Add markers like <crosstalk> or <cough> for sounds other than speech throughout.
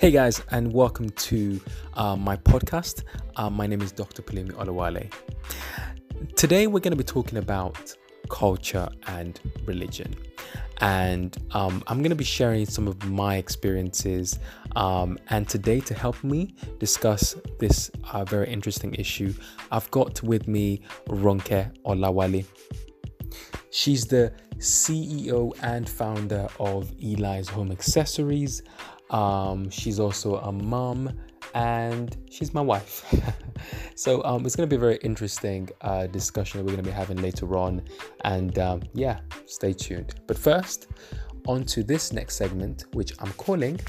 Hey guys, and welcome to uh, my podcast. Uh, my name is Dr. Pelumi Olawale. Today we're going to be talking about culture and religion. And um, I'm going to be sharing some of my experiences. Um, and today, to help me discuss this uh, very interesting issue, I've got with me Ronke Olawale. She's the CEO and founder of Eli's Home Accessories. Um, she's also a mom and she's my wife. <laughs> so um, it's going to be a very interesting uh, discussion that we're going to be having later on. And um, yeah, stay tuned. But first, on to this next segment, which I'm calling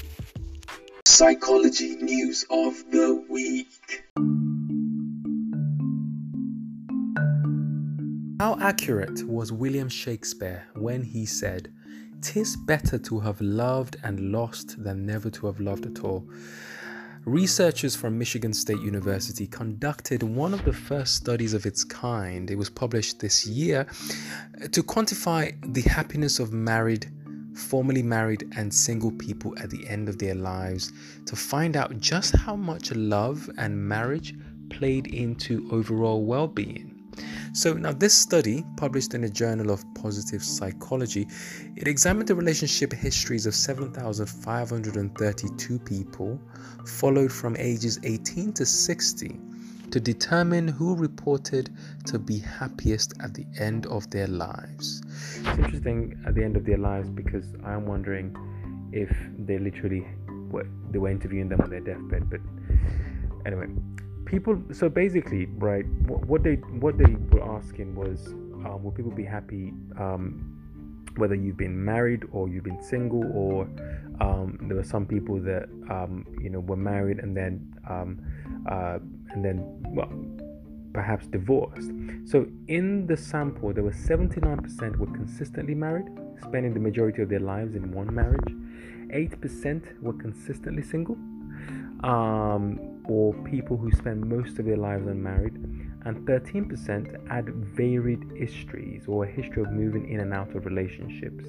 Psychology News of the Week. How accurate was William Shakespeare when he said, "'Tis better to have loved and lost than never to have loved at all"? Researchers from Michigan State University conducted one of the first studies of its kind. It was published this year uh, to quantify the happiness of married, formerly married, and single people at the end of their lives to find out just how much love and marriage played into overall well being. So, now this study, published in the Journal of Positive Psychology, it examined the relationship histories of 7,532 people, followed from ages 18 to 60, to determine who reported to be happiest at the end of their lives. It's interesting at the end of their lives because I'm wondering if they literally were, they were interviewing them on their deathbed. But anyway, people so basically right what they what they were asking was um, will people be happy um, whether you've been married or you've been single or um, there were some people that um, you know were married and then um, uh, and then well perhaps divorced. So in the sample there were 79% were consistently married spending the majority of their lives in one marriage. 8% were consistently single. Um, or people who spend most of their lives unmarried, and 13% had varied histories or a history of moving in and out of relationships.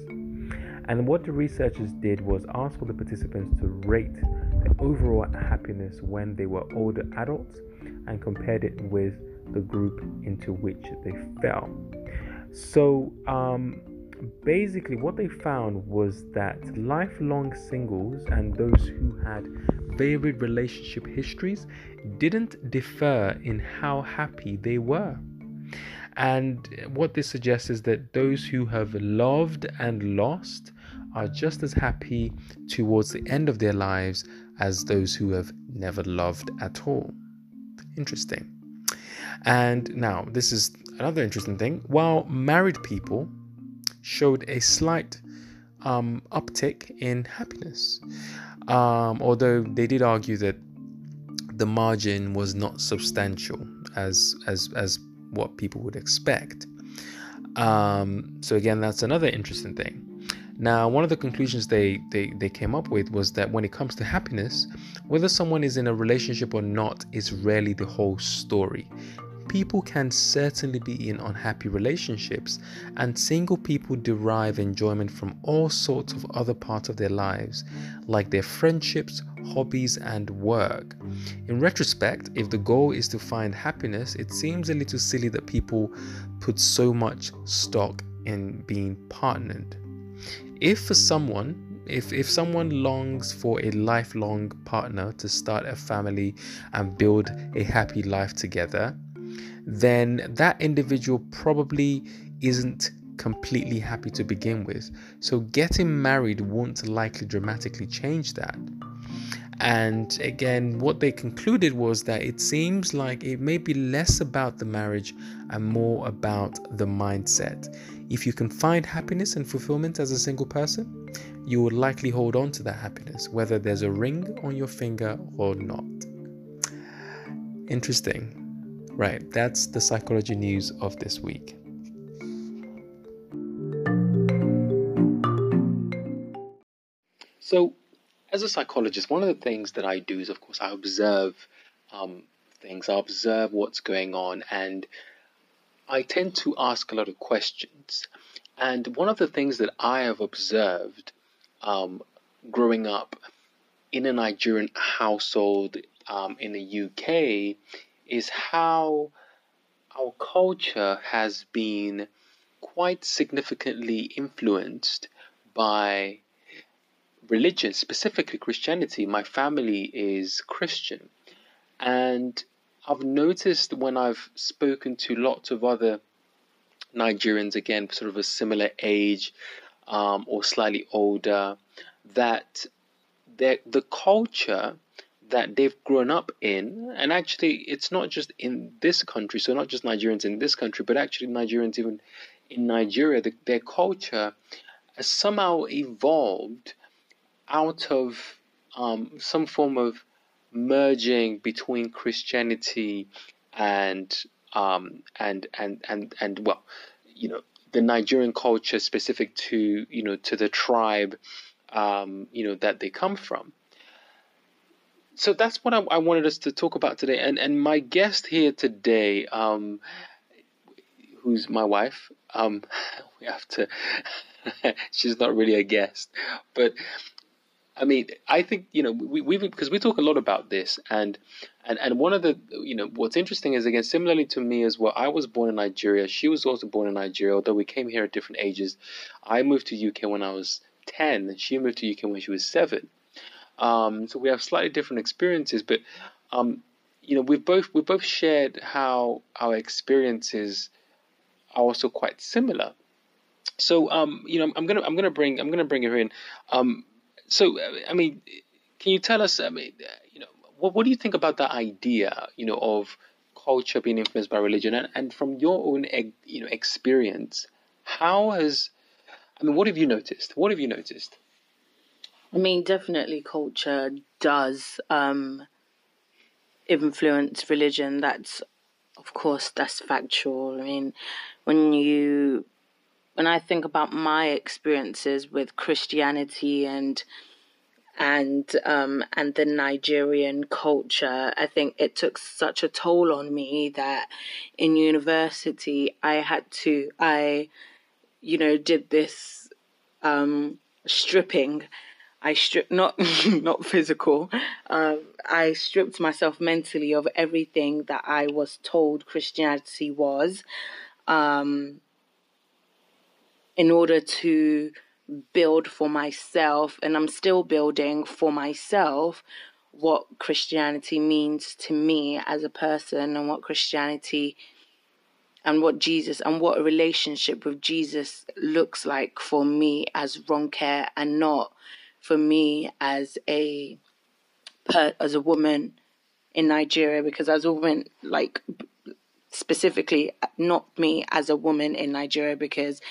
And what the researchers did was ask for the participants to rate their overall happiness when they were older adults and compared it with the group into which they fell. So, um, basically, what they found was that lifelong singles and those who had varied relationship histories didn't differ in how happy they were. And what this suggests is that those who have loved and lost are just as happy towards the end of their lives as those who have never loved at all. Interesting. And now, this is another interesting thing. While married people showed a slight um, uptick in happiness, um, although they did argue that the margin was not substantial as as as what people would expect. Um, so again, that's another interesting thing. Now, one of the conclusions they, they they came up with was that when it comes to happiness, whether someone is in a relationship or not is rarely the whole story people can certainly be in unhappy relationships, and single people derive enjoyment from all sorts of other parts of their lives, like their friendships, hobbies, and work. In retrospect, if the goal is to find happiness, it seems a little silly that people put so much stock in being partnered. If for someone if if someone longs for a lifelong partner to start a family and build a happy life together then that individual probably isn't completely happy to begin with. So getting married won't likely dramatically change that. And again, what they concluded was that it seems like it may be less about the marriage and more about the mindset. If you can find happiness and fulfillment as a single person, you will likely hold on to that happiness, whether there's a ring on your finger or not. Interesting. Right, that's the psychology news of this week. So, as a psychologist, one of the things that I do is, of course, I observe um, things, I observe what's going on, and I tend to ask a lot of questions. And one of the things that I have observed um, growing up in a Nigerian household um, in the UK is how our culture has been quite significantly influenced by religion, specifically Christianity. My family is Christian. And I've noticed when I've spoken to lots of other Nigerians, again, sort of a similar age um, or slightly older, that the culture that they've grown up in, and actually, it's not just in this country, so not just Nigerians in this country, but actually Nigerians even in Nigeria, the, their culture has somehow evolved out of um, some form of merging between Christianity and um, and and and and well, you know, the Nigerian culture specific to you know to the tribe, um, you know that they come from. So that's what I, I, wanted us to talk about today, and and my guest here today, um, who's my wife, um, <laughs> we have to. <laughs> she's not really a guest, but I mean, I think you know we we because we talk a lot about this, and and and one of the you know what's interesting is again similarly to me as well. I was born in Nigeria. She was also born in Nigeria, although we came here at different ages. I moved to UK when I was ten. She moved to UK when she was seven. Um, so we have slightly different experiences, but um, you know we've both we've both shared how our experiences are also quite similar. So um, you know I'm gonna I'm gonna bring I'm gonna bring her in. Um, so, uh, I mean, can you tell us, I mean, you know, what, what do you think about that idea, you know, of culture being influenced by religion? And, and from your own, you know, experience, how has, I mean, what have you noticed? What have you noticed? I mean, definitely culture does um, influence religion. That's, of course, that's factual. I mean, when you when I think about my experiences with Christianity and and um, and the Nigerian culture, I think it took such a toll on me that in university I had to I, you know, did this um, stripping. I stripped not <laughs> not physical. Um, I stripped myself mentally of everything that I was told Christianity was. Um, in order to build for myself, and I'm still building for myself what Christianity means to me as a person and what Christianity and what Jesus and what a relationship with Jesus looks like for me as Ronke and not for me as a per, as a woman in Nigeria because as a woman like specifically not me as a woman in Nigeria because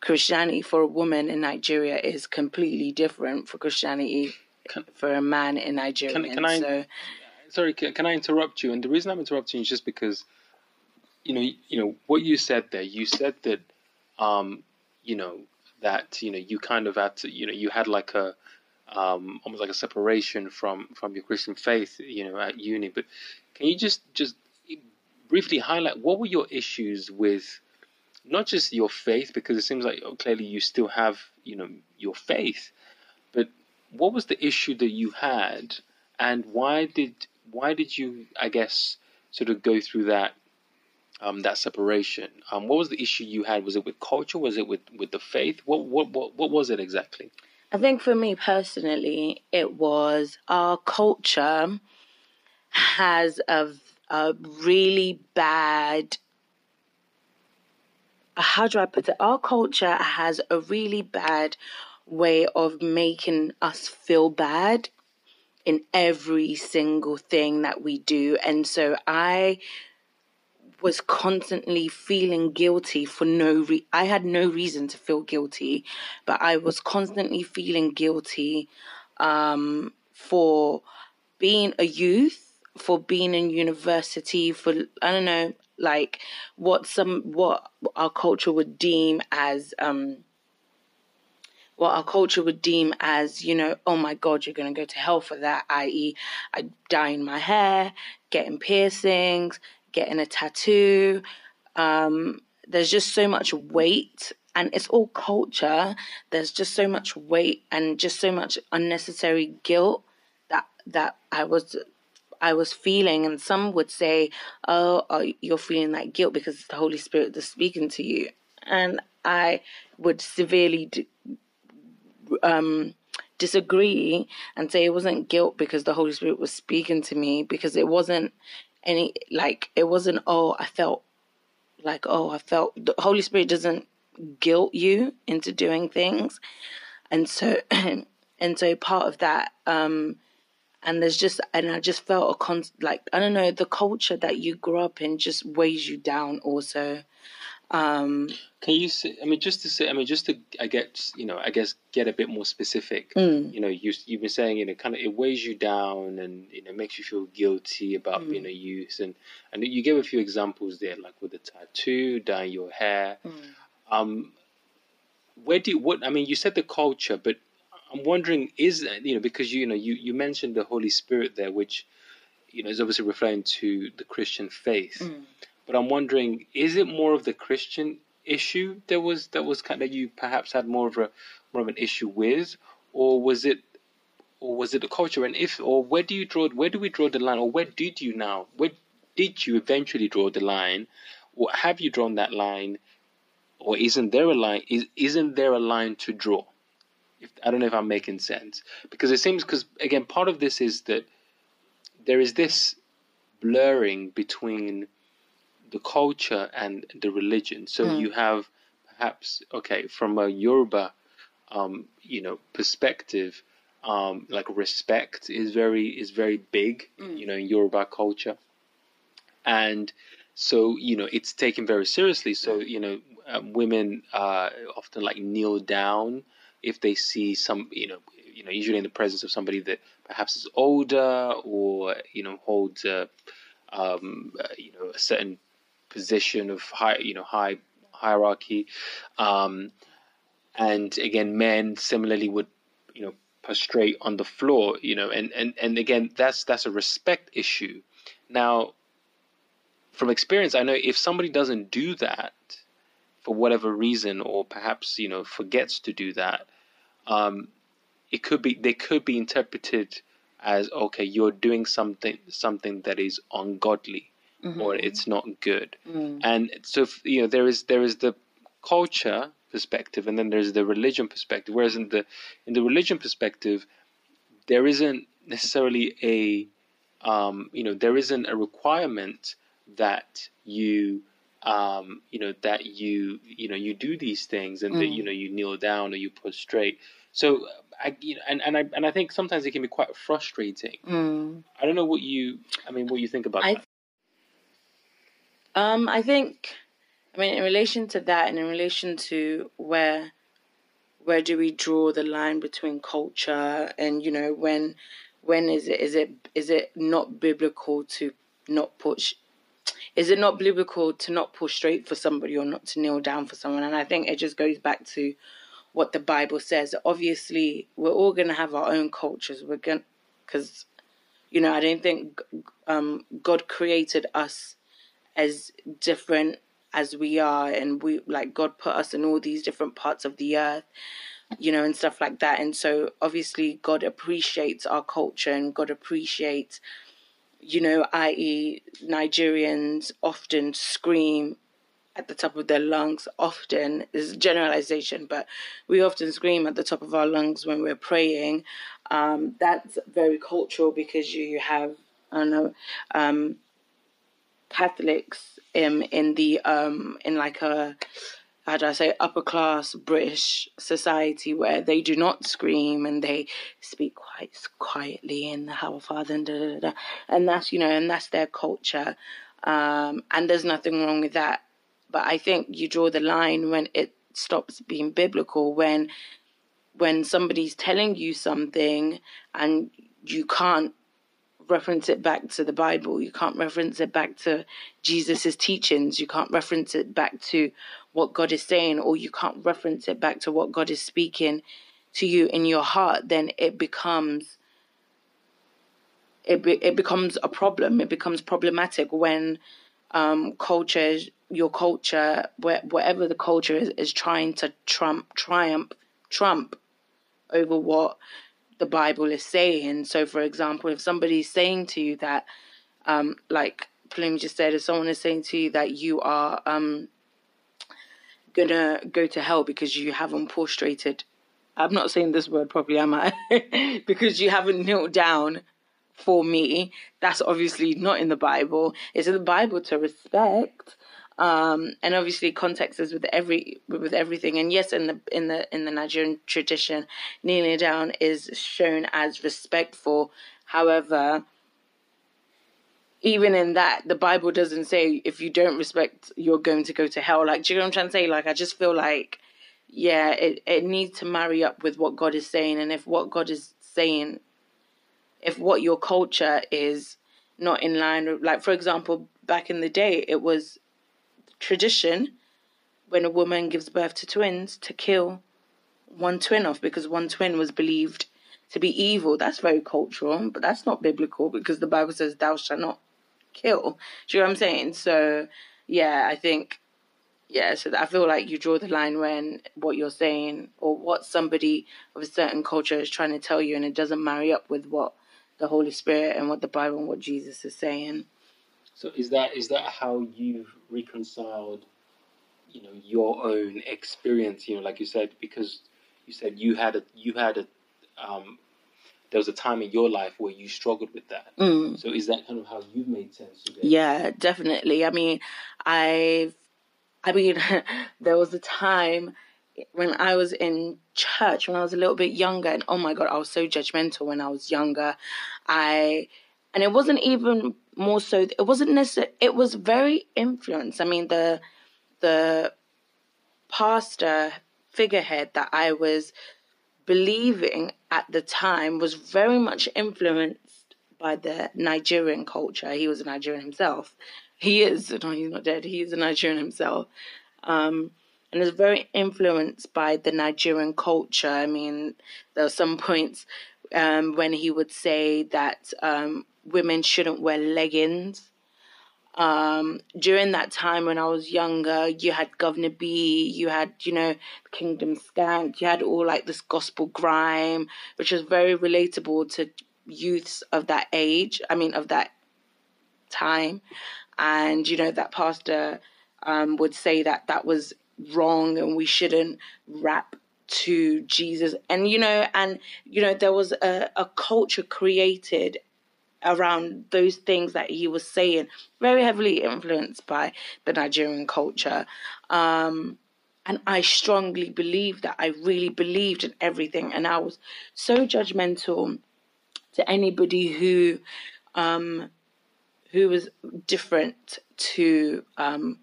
Christianity for a woman in Nigeria is completely different for Christianity can, for a man in Nigeria. Can, can I, so, sorry, can, can I interrupt you? And the reason I'm interrupting you is just because, you know, you know what you said there. You said that, um, you know, that you know you kind of had to, you know, you had like a, um, almost like a separation from from your Christian faith, you know, at uni. But can you just just briefly highlight what were your issues with not just your faith, because it seems like oh, clearly you still have, you know, your faith, but what was the issue that you had, and why did why did you, I guess, sort of go through that um, that separation? Um, what was the issue you had? Was it with culture? Was it with, with the faith? What, what what what was it exactly? I think for me personally, it was our culture has a, a really bad how do I put it? Our culture has a really bad way of making us feel bad in every single thing that we do. And so I was constantly feeling guilty for no re- I had no reason to feel guilty, but I was constantly feeling guilty um, for being a youth, for being in university, for I don't know, like what some what our culture would deem as um what our culture would deem as, you know, oh my God, you're going to go to hell for that, i.e., dyeing my hair, getting piercings, getting a tattoo. Um, there's just so much weight, and it's all culture. There's just so much weight and just so much unnecessary guilt that that I was I was feeling, and some would say, "Oh, oh you're feeling that guilt because it's the Holy Spirit that's speaking to you," and I would severely d- um, disagree and say it wasn't guilt because the Holy Spirit was speaking to me because it wasn't any like it wasn't oh I felt like oh I felt the Holy Spirit doesn't guilt you into doing things. And so <clears throat> and so part of that um and there's just and I just felt a con like I don't know the culture that you grew up in just weighs you down also um can you say I mean just to say I mean just to I guess you know I guess get a bit more specific mm. you know you you've been saying you know kind of it weighs you down and you know makes you feel guilty about mm. being a youth and and you gave a few examples there like with the tattoo dyeing your hair mm. um where do you, what I mean you said the culture but I'm wondering, is you know because you, you know you you mentioned the Holy Spirit there, which you know is obviously referring to the Christian faith. But I'm wondering, is it more of the Christian issue that was that was kind of you perhaps had more of a more of an issue with, or was it or was it the culture? And if or where do you draw where do we draw the line, or where did you now where did you eventually draw the line, or have you drawn that line, or isn't there a line? Is isn't there a line to draw? If, I don't know if I'm making sense because it seems because again part of this is that there is this blurring between the culture and the religion. So Mm. you have perhaps okay from a Yoruba, um, you know, perspective, um, like respect is very is very big, Mm. you know, in Yoruba culture, and so you know it's taken very seriously. So you know, uh, women uh, often like kneel down if they see some, you know, you know, usually in the presence of somebody that perhaps is older or you know holds a, um, uh, you know, a certain position of high, you know, high hierarchy, um, and again, men similarly would, you know, prostrate on the floor, you know, and and and again, that's that's a respect issue. Now, from experience, I know if somebody doesn't do that for whatever reason, or perhaps you know forgets to do that, um, it could be they could be interpreted as okay, you're doing something something that is ungodly or it's not good. Mm. And so you know there is there is the culture perspective and then there's the religion perspective. Whereas in the in the religion perspective, there isn't necessarily a um, you know there isn't a requirement that you um, you know that you you know you do these things and that Mm. you know you kneel down or you prostrate. So I you know and, and I and I think sometimes it can be quite frustrating. Mm. I don't know what you I mean what you think about I that. Um, I think, I mean, in relation to that, and in relation to where, where do we draw the line between culture and you know when, when is it is it is it not biblical to not push, is it not biblical to not push straight for somebody or not to kneel down for someone? And I think it just goes back to what the Bible says. Obviously, we're all gonna have our own cultures. We're gonna, because, you know, I don't think um God created us as different as we are and we like God put us in all these different parts of the earth you know and stuff like that. And so obviously God appreciates our culture and God appreciates you know i.e. Nigerians often scream at the top of their lungs. Often is generalization but we often scream at the top of our lungs when we're praying. Um, that's very cultural because you have I don't know um, Catholics um, in the um in like a how do I say upper class British society where they do not scream and they speak quite quietly in the Our Father and da, da, da. and that's you know and that's their culture um and there's nothing wrong with that but I think you draw the line when it stops being biblical when when somebody's telling you something and you can't reference it back to the Bible. You can't reference it back to Jesus's teachings. You can't reference it back to what God is saying, or you can't reference it back to what God is speaking to you in your heart. Then it becomes it be, it becomes a problem. It becomes problematic when um, culture, your culture, where, whatever the culture is, is trying to trump, triumph, trump over what the Bible is saying. So, for example, if somebody's saying to you that, um, like Pelumi just said, if someone is saying to you that you are um, gonna go to hell because you haven't prostrated, I'm not saying this word properly, am I? <laughs> because you haven't knelt down for me. That's obviously not in the Bible. It's in the Bible to respect. Um, and obviously context is with every with everything. And yes, in the in the in the Nigerian tradition, kneeling down is shown as respectful. However, even in that, the Bible doesn't say if you don't respect, you're going to go to hell. Like, do you know what I'm trying to say? Like, I just feel like, yeah, it, it needs to marry up with what God is saying. And if what God is saying, if what your culture is not in line with, like, for example, back in the day, it was tradition when a woman gives birth to twins to kill one twin off because one twin was believed to be evil. That's very cultural, but that's not biblical because the Bible says, Thou shalt not kill. Do you know what I'm saying? So, yeah, I think, yeah, so I feel like you draw the line when what you're saying or what somebody of a certain culture is trying to tell you and it doesn't marry up with what the Holy Spirit and what the Bible and what Jesus is saying. So is that is that how you've reconciled, you know, your own experience? You know, like you said, because you said you had a you had a um, there was a time in your life where you struggled with that. Mm. So is that kind of how you've made sense of it? Yeah, definitely. I mean, I've, I mean, <laughs> there was a time when I was in church when I was a little bit younger, and oh my god, I was so judgmental when I was younger. I, and it wasn't even more so. It wasn't necessarily. It was very influenced. I mean, the, the pastor figurehead that I was believing at the time was very much influenced by the Nigerian culture. He was a Nigerian himself. He is, no, he's not dead. He is a Nigerian himself. Um, and is very influenced by the Nigerian culture. I mean, there were some points um, when he would say that um, women shouldn't wear leggings um, during that time when I was younger, you had Guvna B, you had, you know, Kingdom Skank, you had all like this gospel grime, which was very relatable to youths of that age, I mean, of that time. And, you know, that pastor um, would say that that was wrong and we shouldn't rap to Jesus. And, you know, and, you know, there was a, a culture created around those things that he was saying, very heavily influenced by the Nigerian culture. Um, and I strongly believe that. I really believed in everything. And I was so judgmental to anybody who um, who was different to um,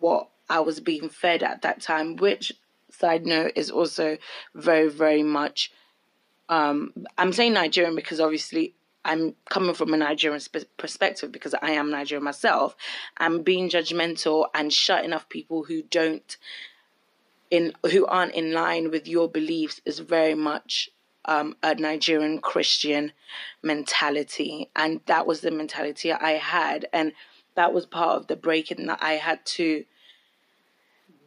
what I was being fed at that time, which side note is also very, very much um, I'm saying Nigerian because obviously I'm coming from a Nigerian sp- perspective because I am Nigerian myself. I'm being judgmental and shutting off people who don't in who aren't in line with your beliefs is very much um, a Nigerian Christian mentality, and that was the mentality I had, and that was part of the breaking that I had to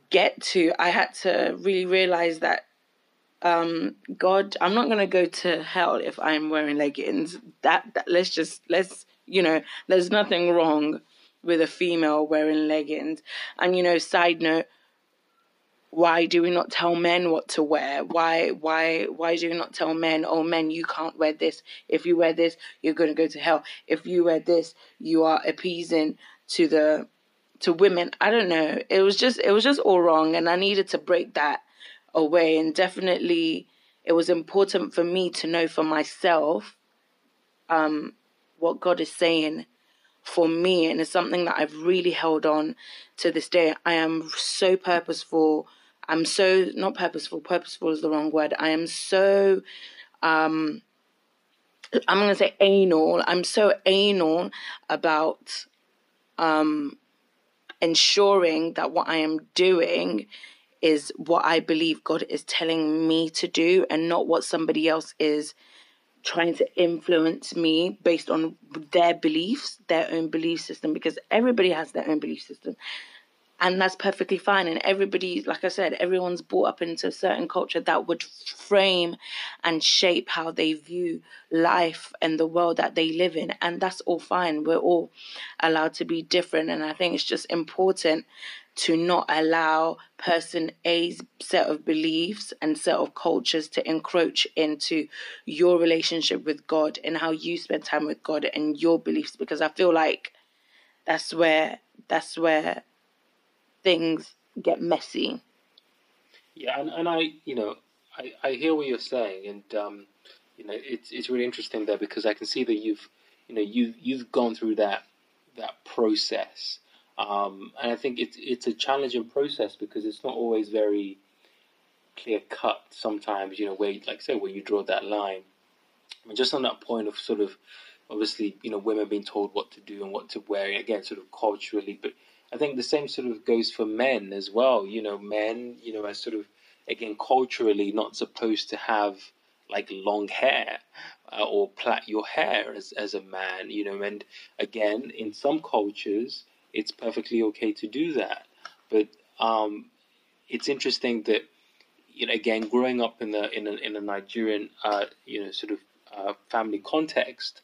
get to. I had to really realize that um, God, I'm not gonna go to hell if I'm wearing leggings. That, that let's just let's you know, there's nothing wrong with a female wearing leggings. And you know, side note, why do we not tell men what to wear? Why why why do we not tell men, oh men, you can't wear this. If you wear this, you're gonna go to hell. If you wear this, you are appeasing to the to women. I don't know. It was just it was just all wrong and I needed to break that away. And definitely, it was important for me to know for myself um, what God is saying for me. And it's something that I've really held on to this day. I am so purposeful. I'm so, not purposeful, purposeful is the wrong word. I am so, um, I'm to say anal. I'm so anal about um, ensuring that what I am doing is what I believe God is telling me to do and not what somebody else is trying to influence me based on their beliefs, their own belief system, because everybody has their own belief system. And that's perfectly fine. And everybody, like I said, everyone's brought up into a certain culture that would frame and shape how they view life and the world that they live in. And that's all fine. We're all allowed to be different. And I think it's just important to not allow person A's set of beliefs and set of cultures to encroach into your relationship with God and how you spend time with God and your beliefs because I feel like that's where that's where things get messy. Yeah, and, and I you know, I, I hear what you're saying and um, you know, it's it's really interesting there because I can see that you've you know, you you've gone through that that process um, and I think it's it's a challenging process because it's not always very clear cut. Sometimes you know where, like say, where you draw that line. I mean, just on that point of sort of obviously you know women being told what to do and what to wear again, sort of culturally, but I think the same sort of goes for men as well. You know, men, you know, are sort of again culturally not supposed to have like long hair uh, or plait your hair as, as a man, you know, and again, in some cultures, it's perfectly okay to do that. But um, it's interesting that you know again growing up in the in a, in a Nigerian uh, you know sort of uh, family context,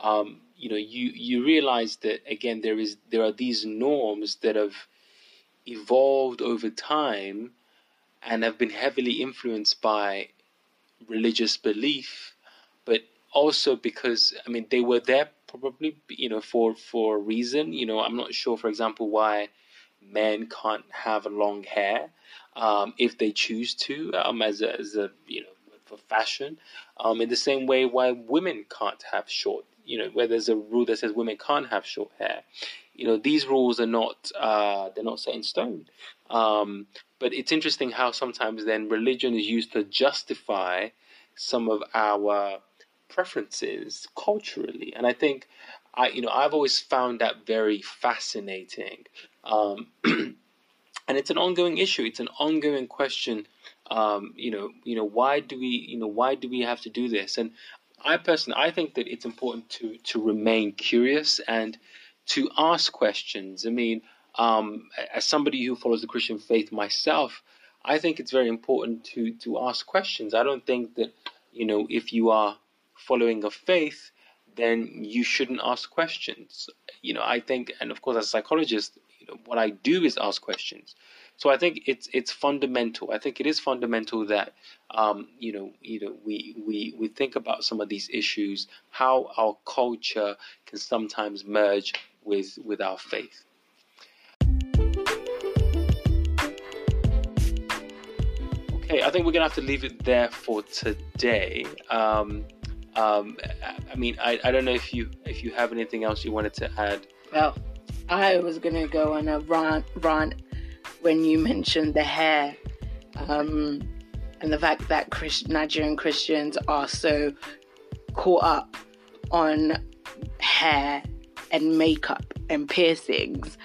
um, you know you you realize that again there is there are these norms that have evolved over time and have been heavily influenced by religious belief, but also because I mean they were there probably you know for for a reason. You know i'm not sure for example why men can't have long hair um, if they choose to um, as a, as a you know for fashion. Um, in the same way why women can't have short you know where there's a rule that says women can't have short hair. You know these rules are not uh, they're not set in stone. Um, but it's interesting how sometimes then religion is used to justify some of our preferences culturally. And I think I, you know, I've always found that very fascinating. Um, <clears throat> and it's an ongoing issue. It's an ongoing question. Um, you know, you know, why do we, you know, why do we have to do this? And I personally, I think that it's important to to remain curious and to ask questions. I mean, um, as somebody who follows the Christian faith myself, I think it's very important to to ask questions. I don't think that you know if you are following a faith, then you shouldn't ask questions. You know, I think, and of course, as a psychologist, you know, what I do is ask questions. So I think it's it's fundamental. I think it is fundamental that um, you know you know we, we we think about some of these issues, how our culture can sometimes merge with with our faith. Okay, I think we're gonna have to leave it there for today. Um, um, I mean, I, I don't know if you if you have anything else you wanted to add. Well, I was gonna go on a rant rant when you mentioned the hair, um, and the fact that Christ- Nigerian Christians are so caught up on hair and makeup and piercings.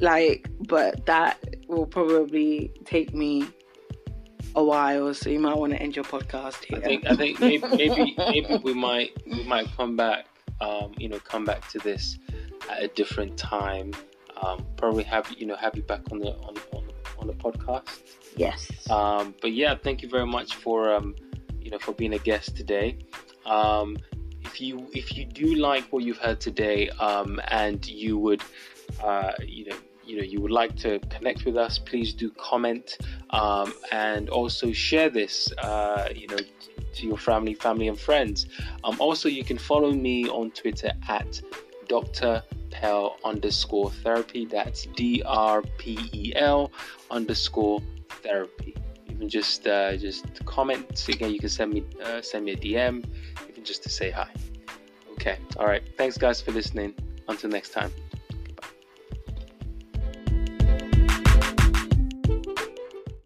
Like, but that will probably take me a while, so you might want to end your podcast here. I think I think maybe <laughs> maybe, maybe we might we might come back, um, you know, come back to this at a different time. Um, probably have you know have you back on the on on, on the podcast. Yes. Um, but yeah, thank you very much for um, you know for being a guest today. Um, if you if you do like what you've heard today, um, and you would uh, you know you know you would like to connect with us, please do comment um, and also share this. Uh, you know to your family, family and friends. Um, also, you can follow me on Twitter at Dr. Pel underscore therapy. That's D R P E L underscore therapy. Can just uh, just comment again. You can send me uh, send me a DM, even just to say hi. Okay. All right. Thanks, guys, for listening. Until next time.